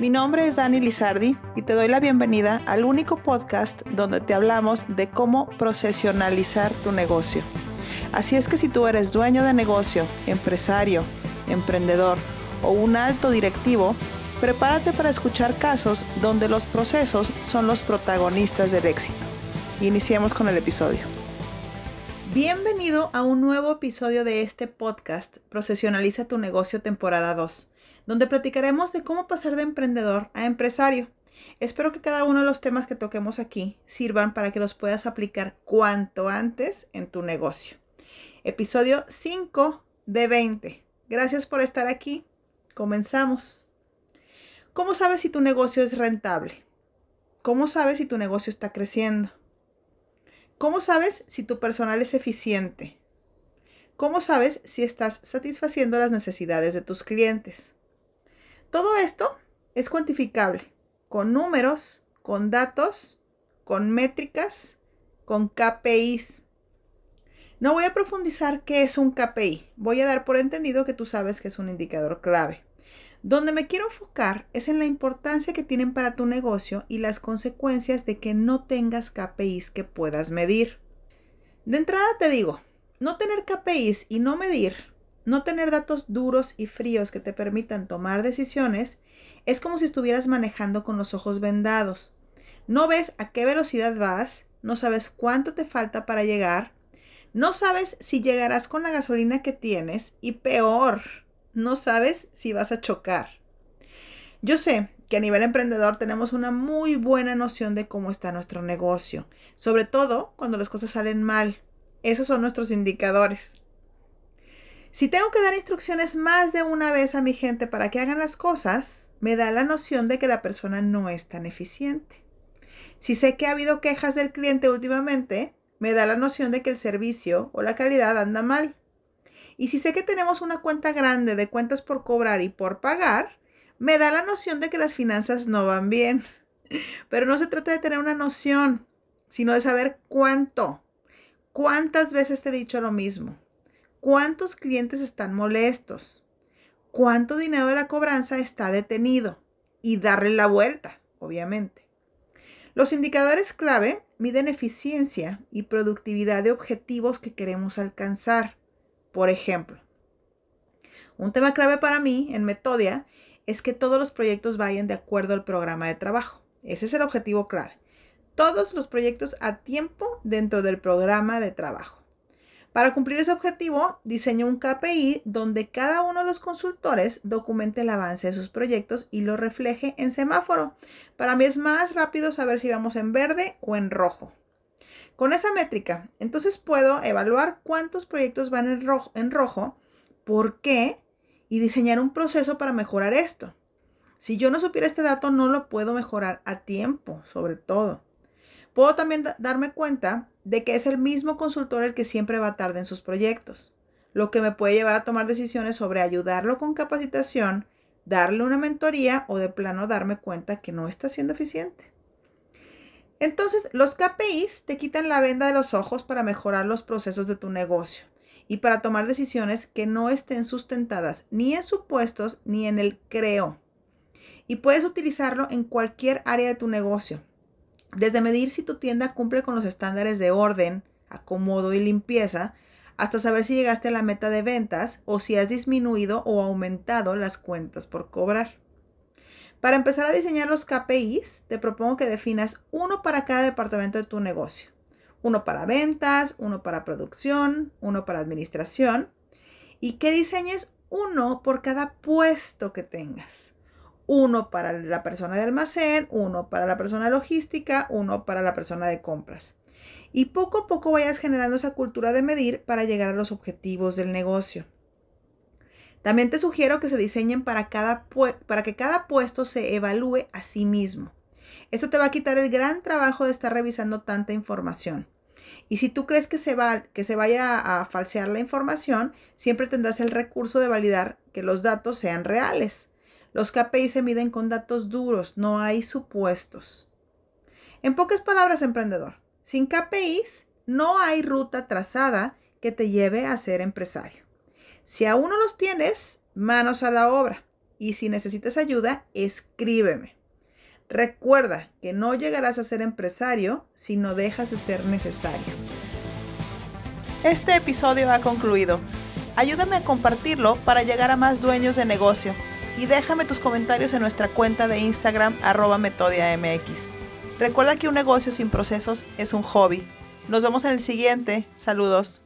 Mi nombre es Dani Lizardi y te doy la bienvenida al único podcast donde te hablamos de cómo procesionalizar tu negocio. Así es que si tú eres dueño de negocio, empresario, emprendedor o un alto directivo, prepárate para escuchar casos donde los procesos son los protagonistas del éxito. Iniciemos con el episodio. Bienvenido a un nuevo episodio de este podcast, Procesionaliza tu negocio temporada 2, donde platicaremos de cómo pasar de emprendedor a empresario. Espero que cada uno de los temas que toquemos aquí sirvan para que los puedas aplicar cuanto antes en tu negocio. Episodio 5 de 20. Gracias por estar aquí. Comenzamos. ¿Cómo sabes si tu negocio es rentable? ¿Cómo sabes si tu negocio está creciendo? ¿Cómo sabes si tu personal es eficiente? ¿Cómo sabes si estás satisfaciendo las necesidades de tus clientes? Todo esto es cuantificable con números, con datos, con métricas, con KPIs. No voy a profundizar qué es un KPI. Voy a dar por entendido que tú sabes que es un indicador clave. Donde me quiero enfocar es en la importancia que tienen para tu negocio y las consecuencias de que no tengas KPIs que puedas medir. De entrada te digo, no tener KPIs y no medir, no tener datos duros y fríos que te permitan tomar decisiones, es como si estuvieras manejando con los ojos vendados. No ves a qué velocidad vas, no sabes cuánto te falta para llegar, no sabes si llegarás con la gasolina que tienes y peor, no sabes si vas a chocar. Yo sé que a nivel emprendedor tenemos una muy buena noción de cómo está nuestro negocio, sobre todo cuando las cosas salen mal. Esos son nuestros indicadores. Si tengo que dar instrucciones más de una vez a mi gente para que hagan las cosas, me da la noción de que la persona no es tan eficiente. Si sé que ha habido quejas del cliente últimamente, me da la noción de que el servicio o la calidad anda mal. Y si sé que tenemos una cuenta grande de cuentas por cobrar y por pagar, me da la noción de que las finanzas no van bien. Pero no se trata de tener una noción, sino de saber cuánto. ¿Cuántas veces te he dicho lo mismo? ¿Cuántos clientes están molestos? ¿Cuánto dinero de la cobranza está detenido? Y darle la vuelta, obviamente. Los indicadores clave miden eficiencia y productividad de objetivos que queremos alcanzar. Por ejemplo, un tema clave para mí en Metodia es que todos los proyectos vayan de acuerdo al programa de trabajo. Ese es el objetivo clave. Todos los proyectos a tiempo dentro del programa de trabajo. Para cumplir ese objetivo, diseño un KPI donde cada uno de los consultores documente el avance de sus proyectos y lo refleje en semáforo. Para mí es más rápido saber si vamos en verde o en rojo. Con esa métrica, entonces puedo evaluar cuántos proyectos van en rojo, en rojo, por qué y diseñar un proceso para mejorar esto. Si yo no supiera este dato, no lo puedo mejorar a tiempo, sobre todo. Puedo también darme cuenta de que es el mismo consultor el que siempre va tarde en sus proyectos, lo que me puede llevar a tomar decisiones sobre ayudarlo con capacitación, darle una mentoría o de plano darme cuenta que no está siendo eficiente. Entonces, los KPIs te quitan la venda de los ojos para mejorar los procesos de tu negocio y para tomar decisiones que no estén sustentadas ni en supuestos ni en el creo. Y puedes utilizarlo en cualquier área de tu negocio. Desde medir si tu tienda cumple con los estándares de orden, acomodo y limpieza, hasta saber si llegaste a la meta de ventas o si has disminuido o aumentado las cuentas por cobrar. Para empezar a diseñar los KPIs, te propongo que definas uno para cada departamento de tu negocio. Uno para ventas, uno para producción, uno para administración. Y que diseñes uno por cada puesto que tengas. Uno para la persona de almacén, uno para la persona logística, uno para la persona de compras. Y poco a poco vayas generando esa cultura de medir para llegar a los objetivos del negocio. También te sugiero que se diseñen para, cada para que cada puesto se evalúe a sí mismo. Esto te va a quitar el gran trabajo de estar revisando tanta información. Y si tú crees que se, va, que se vaya a falsear la información, siempre tendrás el recurso de validar que los datos sean reales. Los KPI se miden con datos duros, no hay supuestos. En pocas palabras, emprendedor, sin KPIs no hay ruta trazada que te lleve a ser empresario. Si aún no los tienes, manos a la obra. Y si necesitas ayuda, escríbeme. Recuerda que no llegarás a ser empresario si no dejas de ser necesario. Este episodio ha concluido. Ayúdame a compartirlo para llegar a más dueños de negocio y déjame tus comentarios en nuestra cuenta de Instagram arroba metodiamx. Recuerda que un negocio sin procesos es un hobby. Nos vemos en el siguiente. Saludos.